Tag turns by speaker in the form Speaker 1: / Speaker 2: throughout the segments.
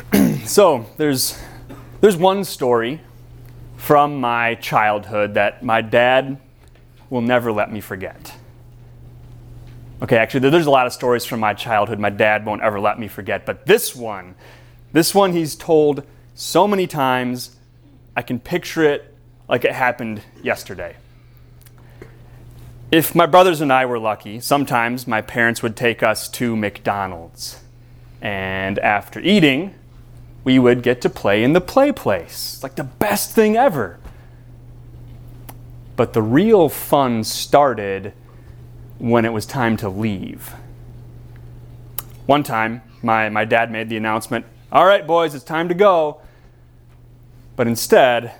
Speaker 1: so there's there's one story from my childhood that my dad will never let me forget. Okay, actually, there's a lot of stories from my childhood my dad won't ever let me forget, but this one, this one he's told so many times, I can picture it like it happened yesterday. If my brothers and I were lucky, sometimes my parents would take us to McDonald's. And after eating, we would get to play in the play place. It's like the best thing ever. But the real fun started when it was time to leave. One time, my, my dad made the announcement All right, boys, it's time to go. But instead,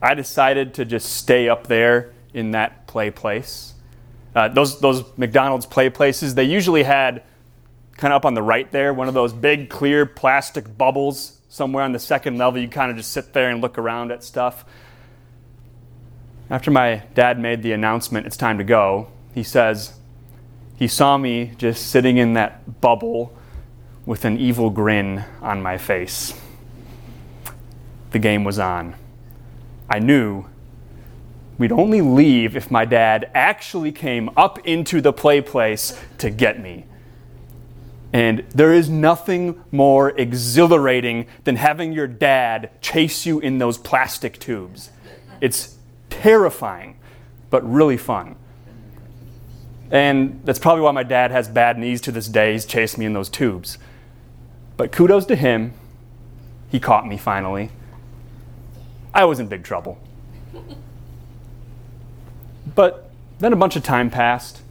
Speaker 1: I decided to just stay up there in that play place. Uh, those, those McDonald's play places, they usually had kind of up on the right there, one of those big clear plastic bubbles somewhere on the second level. You kind of just sit there and look around at stuff. After my dad made the announcement, it's time to go, he says, he saw me just sitting in that bubble with an evil grin on my face. The game was on. I knew we'd only leave if my dad actually came up into the play place to get me. And there is nothing more exhilarating than having your dad chase you in those plastic tubes. It's terrifying, but really fun. And that's probably why my dad has bad knees to this day. He's chased me in those tubes. But kudos to him. He caught me finally. I was in big trouble. But then a bunch of time passed.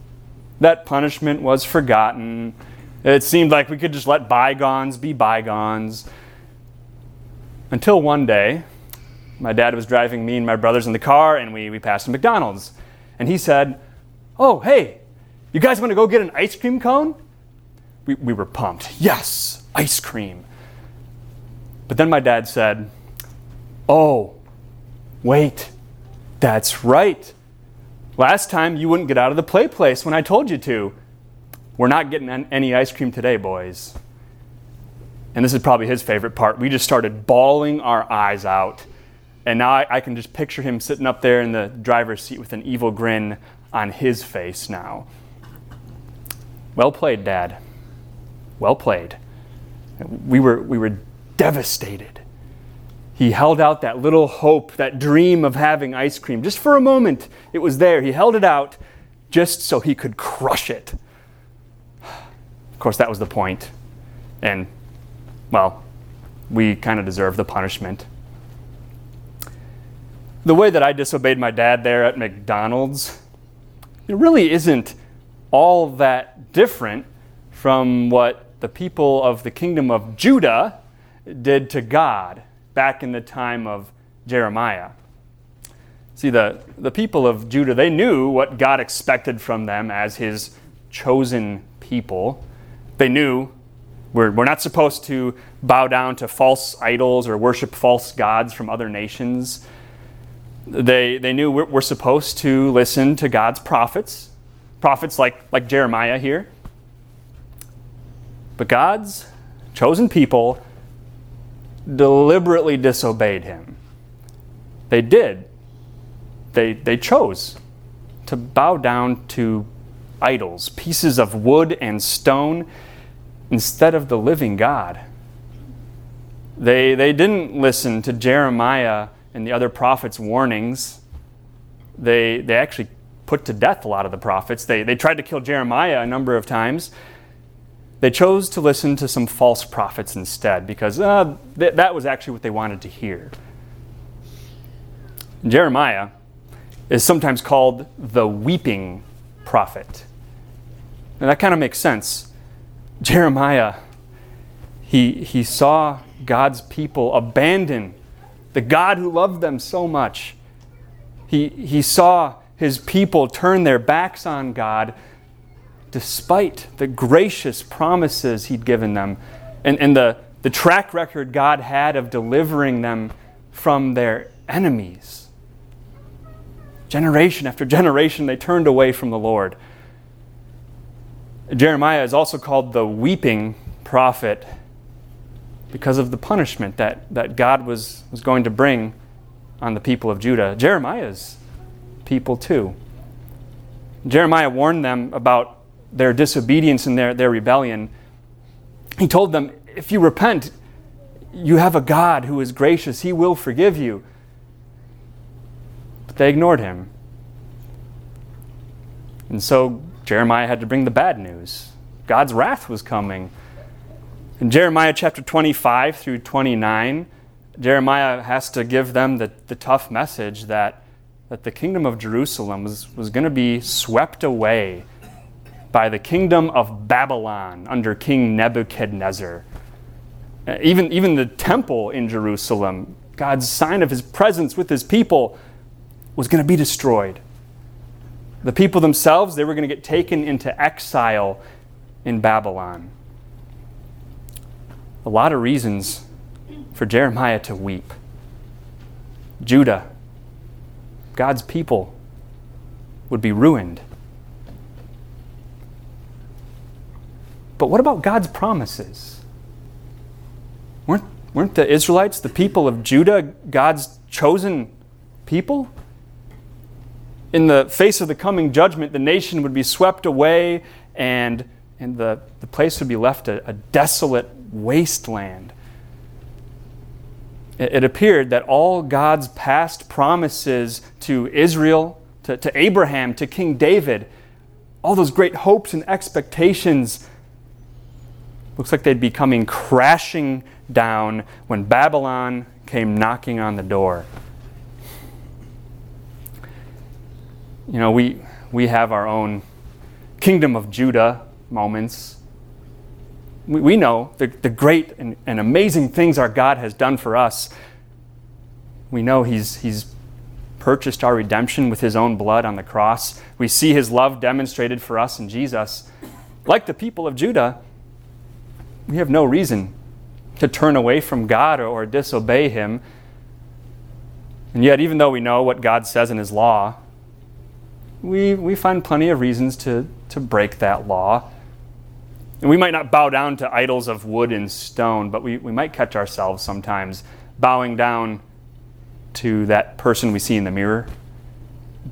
Speaker 1: That punishment was forgotten it seemed like we could just let bygones be bygones. Until one day, my dad was driving me and my brothers in the car, and we, we passed a McDonald's. And he said, Oh, hey, you guys want to go get an ice cream cone? We, we were pumped. Yes, ice cream. But then my dad said, Oh, wait, that's right. Last time you wouldn't get out of the play place when I told you to. We're not getting any ice cream today, boys. And this is probably his favorite part. We just started bawling our eyes out. And now I, I, can just picture him sitting up there in the driver's seat with an evil grin on his face now. Well played, Dad. Well played. We were, we were devastated. He held out that little hope, that dream of having ice cream. Just for a moment, it was there. He held it out just so he could crush it. Of course, that was the point. And, well, we kind of deserve the punishment. The way that I disobeyed my dad there at McDonald's, it really isn't all that different from what the people of the kingdom of Judah did to God back in the time of Jeremiah. See, the, the people of Judah, they knew what God expected from them as his chosen people. They knew we're, we're not supposed to bow down to false idols or worship false gods from other nations. They, they knew we're, we're supposed to listen to God's prophets, prophets like, like Jeremiah here. But God's chosen people deliberately disobeyed him. They did. They, they chose to bow down to idols, pieces of wood and stone instead of the living God. They, they didn't listen to Jeremiah and the other prophets' warnings. They, they actually put to death a lot of the prophets. They, they tried to kill Jeremiah a number of times. They chose to listen to some false prophets instead because uh, th- that was actually what they wanted to hear. Jeremiah is sometimes called the weeping prophet. And that kind of makes sense Jeremiah, he, he saw God's people abandon the God who loved them so much. He, he saw his people turn their backs on God despite the gracious promises he'd given them and, and the, the track record God had of delivering them from their enemies. Generation after generation, they turned away from the Lord. Jeremiah is also called the weeping prophet because of the punishment that, that God was, was going to bring on the people of Judah. Jeremiah's people, too. Jeremiah warned them about their disobedience and their, their rebellion. He told them, if you repent, you have a God who is gracious. He will forgive you. But they ignored him. And so Jeremiah had to bring the bad news. God's wrath was coming. In Jeremiah chapter 25 through 29, Jeremiah has to give them the, the tough message that, that the kingdom of Jerusalem was, was going to be swept away by the kingdom of Babylon under King Nebuchadnezzar. Even, even the temple in Jerusalem, God's sign of his presence with his people, was going to be destroyed. The people themselves, they were going to get taken into exile in Babylon. A lot of reasons for Jeremiah to weep. Judah, God's people, would be ruined. But what about God's promises? Weren't, weren't the Israelites, the people of Judah, God's chosen people? In the face of the coming judgment, the nation would be swept away and, and the, the place would be left a, a desolate wasteland. It, it appeared that all God's past promises to Israel, to, to Abraham, to King David, all those great hopes and expectations Looks like they'd be coming crashing down when Babylon came knocking on the door. You know, we, we have our own kingdom of Judah moments. We, we know the, the great and, and amazing things our God has done for us. We know he's, he's purchased our redemption with His own blood on the cross. We see His love demonstrated for us in Jesus. Like the people of Judah, we have no reason to turn away from God or, or disobey Him. And yet, even though we know what God says in His law, we, we find plenty of reasons to, to break that law. And we might not bow down to idols of wood and stone, but we, we might catch ourselves sometimes bowing down to that person we see in the mirror,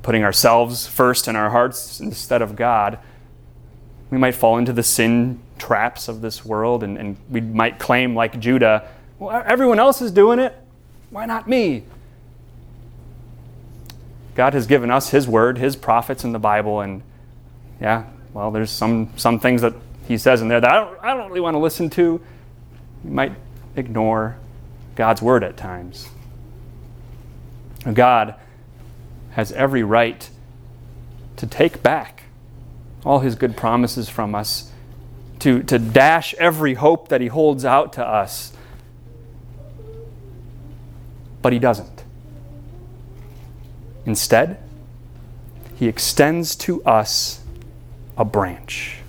Speaker 1: putting ourselves first in our hearts instead of God. We might fall into the sin traps of this world, and, and we might claim, like Judah, well, everyone else is doing it. Why not me? God has given us His word, His prophets in the Bible, and yeah, well, there's some, some things that He says in there that I don't, I don't really want to listen to. You might ignore God's word at times. God has every right to take back all His good promises from us to, to dash every hope that he holds out to us. But he doesn't. Instead, he extends to us a branch.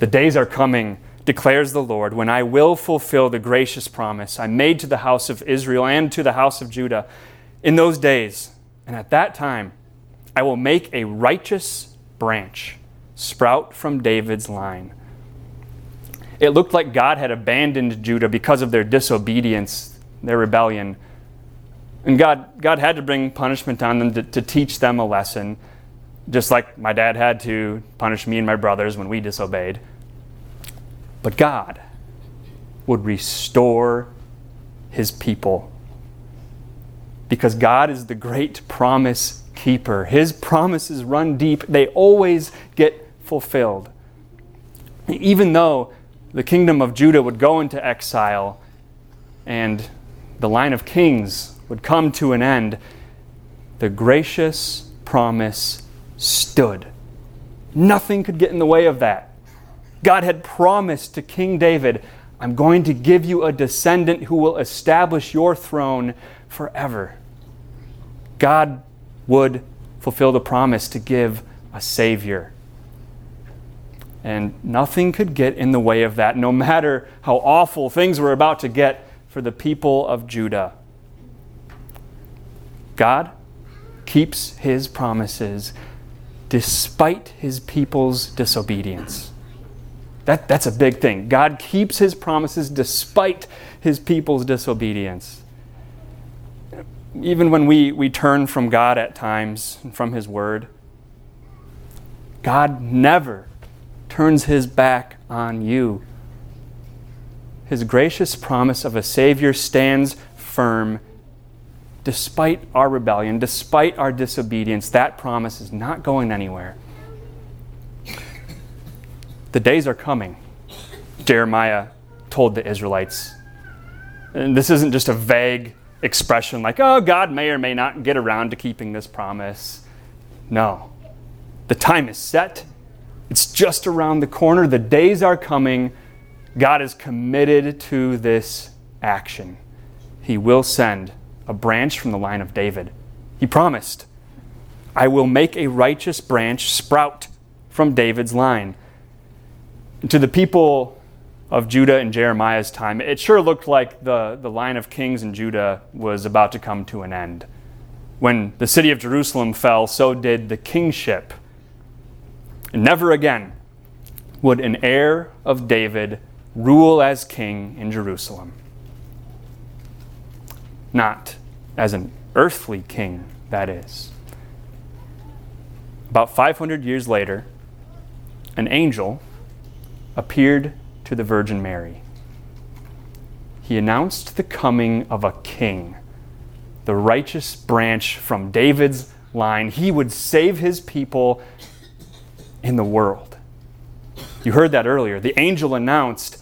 Speaker 1: The days are coming, declares the Lord, when I will fulfill the gracious promise I made to the house of Israel and to the house of Judah. In those days, and at that time, I will make a righteous branch sprout from David's line. It looked like God had abandoned Judah because of their disobedience, their rebellion. And God, God had to bring punishment on them to, to teach them a lesson, just like my dad had to punish me and my brothers when we disobeyed. But God would restore his people. Because God is the great promise keeper. His promises run deep, they always get fulfilled. Even though the kingdom of Judah would go into exile and the line of kings would come to an end, the gracious promise stood. Nothing could get in the way of that. God had promised to King David, I'm going to give you a descendant who will establish your throne forever. God would fulfill the promise to give a Savior. And nothing could get in the way of that, no matter how awful things were about to get for the people of Judah. God keeps his promises despite his people's disobedience. That, that's a big thing. God keeps his promises despite his people's disobedience. Even when we, we turn from God at times, from his word, God never turns his back on you. His gracious promise of a Savior stands firm despite our rebellion, despite our disobedience. That promise is not going anywhere. The days are coming, Jeremiah told the Israelites. And this isn't just a vague expression like, oh, God may or may not get around to keeping this promise. No. The time is set, it's just around the corner. The days are coming. God is committed to this action. He will send a branch from the line of David. He promised, I will make a righteous branch sprout from David's line to the people of Judah in Jeremiah's time, it sure looked like the, the line of kings in Judah was about to come to an end. When the city of Jerusalem fell, so did the kingship. And never again would an heir of David rule as king in Jerusalem. Not as an earthly king, that is. About 500 years later, an angel appeared to the Virgin Mary. He announced the coming of a king, the righteous branch from David's line. He would save his people in the world. You heard that earlier. The angel announced,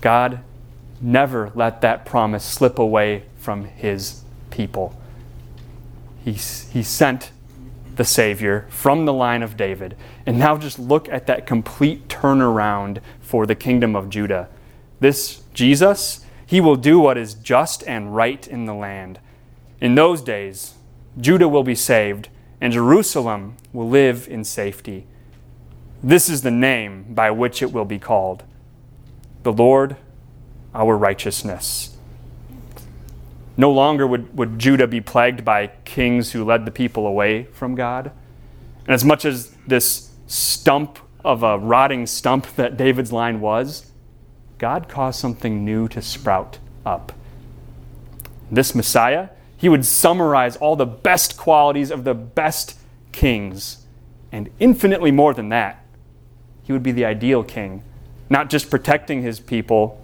Speaker 1: God never let that promise slip away from his people. He, he sent the Savior from the line of David. And now just look at that complete turnaround for the kingdom of Judah. This Jesus, he will do what is just and right in the land. In those days, Judah will be saved, and Jerusalem will live in safety. This is the name by which it will be called the Lord, our righteousness. No longer would, would Judah be plagued by kings who led the people away from God. And as much as this stump of a rotting stump that David's line was, God caused something new to sprout up. This Messiah, he would summarize all the best qualities of the best kings, and infinitely more than that. He would be the ideal king, not just protecting his people,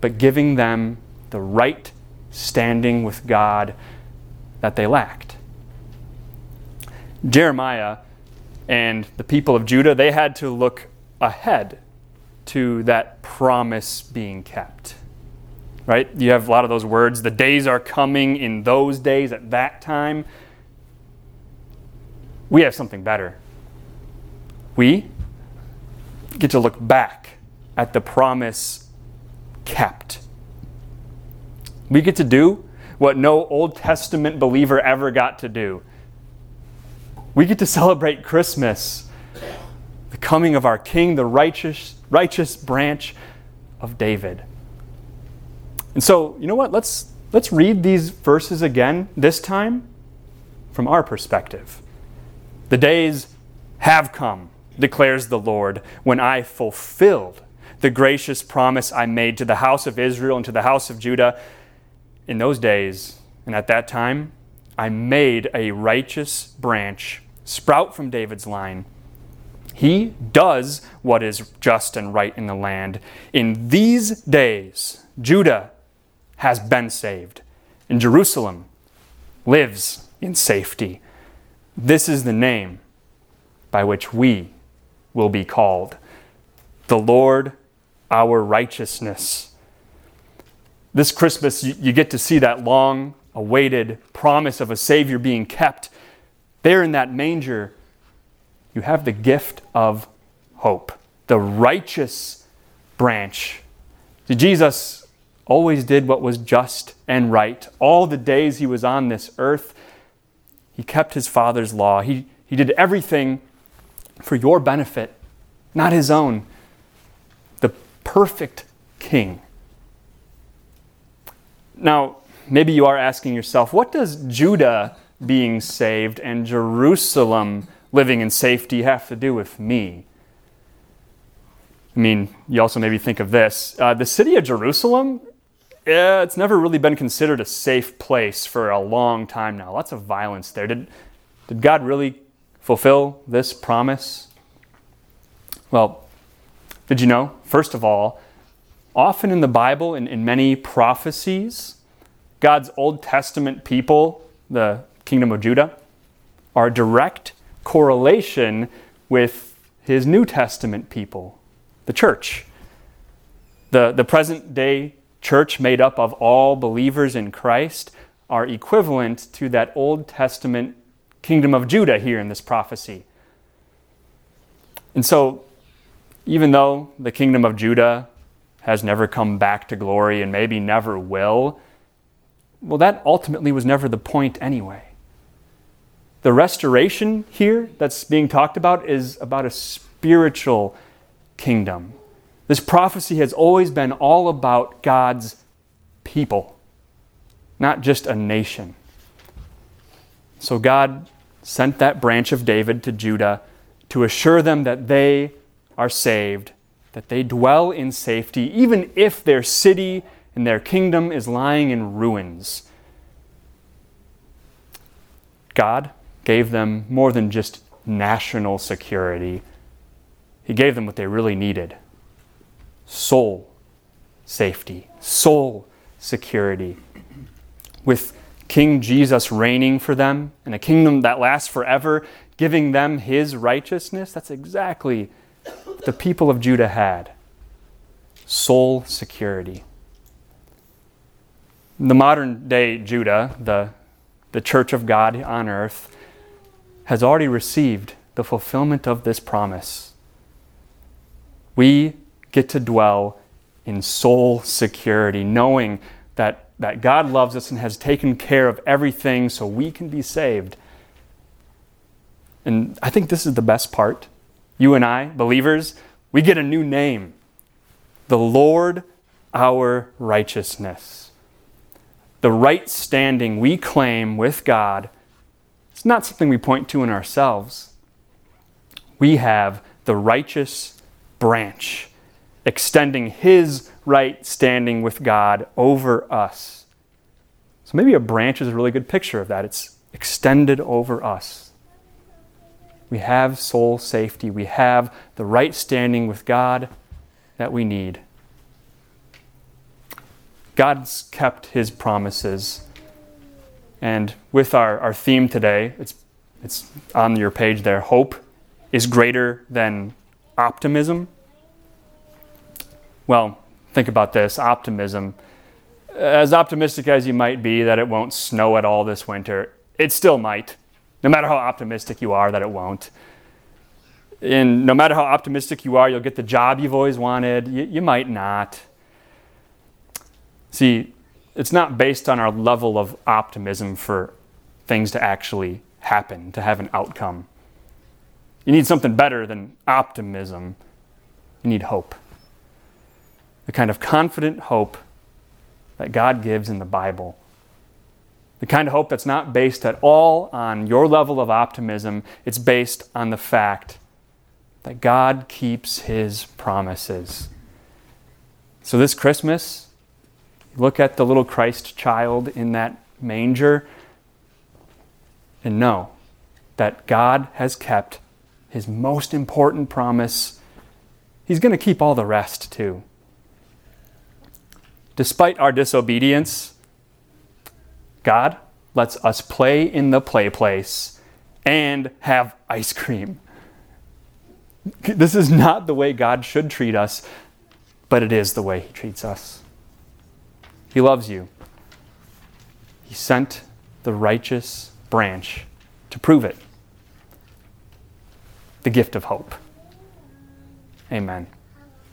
Speaker 1: but giving them the right standing with God that they lacked. Jeremiah and the people of Judah, they had to look ahead to that promise being kept. Right? You have a lot of those words. The days are coming in those days at that time. We have something better. We get to look back at the promise kept we get to do what no Old Testament believer ever got to do. We get to celebrate Christmas, the coming of our King, the righteous, righteous branch of David. And so, you know what? Let's, let's read these verses again, this time from our perspective. The days have come, declares the Lord, when I fulfilled the gracious promise I made to the house of Israel and to the house of Judah in those days and at that time, I made a righteous branch sprout from David's line. He does what is just and right in the land. In these days, Judah has been saved, and Jerusalem lives in safety. This is the name by which we will be called the Lord our righteousness this Christmas, you, get to see that long awaited promise of a Savior being kept. There in that manger, you have the gift of hope. the righteous branch. Jesus always did what was just and right. All the days he was on this earth, he kept his Father's law. He, he did everything for your benefit, not his own. The perfect king. Now, maybe you are asking yourself, what does Judah being saved and Jerusalem living in safety have to do with me? I mean, you also maybe think of this. Uh, the city of Jerusalem, yeah, it's never really been considered a safe place for a long time now. Lots of violence there. Did, did God really fulfill this promise? Well, did you know? First of all, often in the Bible, in, in many prophecies, God's Old Testament people, the kingdom of Judah, are direct correlation with his New Testament people, the church. The, the present day church, made up of all believers in Christ, are equivalent to that Old Testament kingdom of Judah here in this prophecy. And so, even though the kingdom of Judah has never come back to glory and maybe never will, well, that ultimately was never the point anyway. The restoration here that's being talked about is about a spiritual kingdom. This prophecy has always been all about God's people, not just a nation. So God sent that branch of David to Judah to assure them that they are saved that they dwell in safety, even if their city and their kingdom is lying in ruins. God gave them more than just national security, He gave them what they really needed soul safety, soul security. With King Jesus reigning for them and a kingdom that lasts forever, giving them His righteousness, that's exactly the people of Judah had soul security. The modern day Judah, the, the church of God on earth, has already received the fulfillment of this promise. We get to dwell in soul security, knowing that, that God loves us and has taken care of everything so we can be saved. And I think this is the best part you and I, believers, we get a new name the Lord our righteousness. The right standing we claim with God is not something we point to in ourselves. We have the righteous branch extending his right standing with God over us. So maybe a branch is a really good picture of that. It's extended over us. We have soul safety. We have the right standing with God that we need. God's kept his promises. And with our, our theme today, it's, it's on your page there hope is greater than optimism. Well, think about this optimism. As optimistic as you might be that it won't snow at all this winter, it still might no matter how optimistic you are that it won't. And no matter how optimistic you are, you'll get the job you've always wanted. You, you might not. See, it's not based on our level of optimism for things to actually happen, to have an outcome. You need something better than optimism. You need hope. The kind of confident hope that God gives in the Bible the kind of hope that's not based at all on your level of optimism, it's based on the fact that God keeps his promises. So this Christmas, look at the little Christ child in that manger and know that God has kept his most important promise. He's going to keep all the rest too. Despite our disobedience, God lets us play in the play place and have ice cream. This is not the way God should treat us, but it is the way He treats us. He loves you. He sent the righteous branch to prove it the gift of hope. Amen.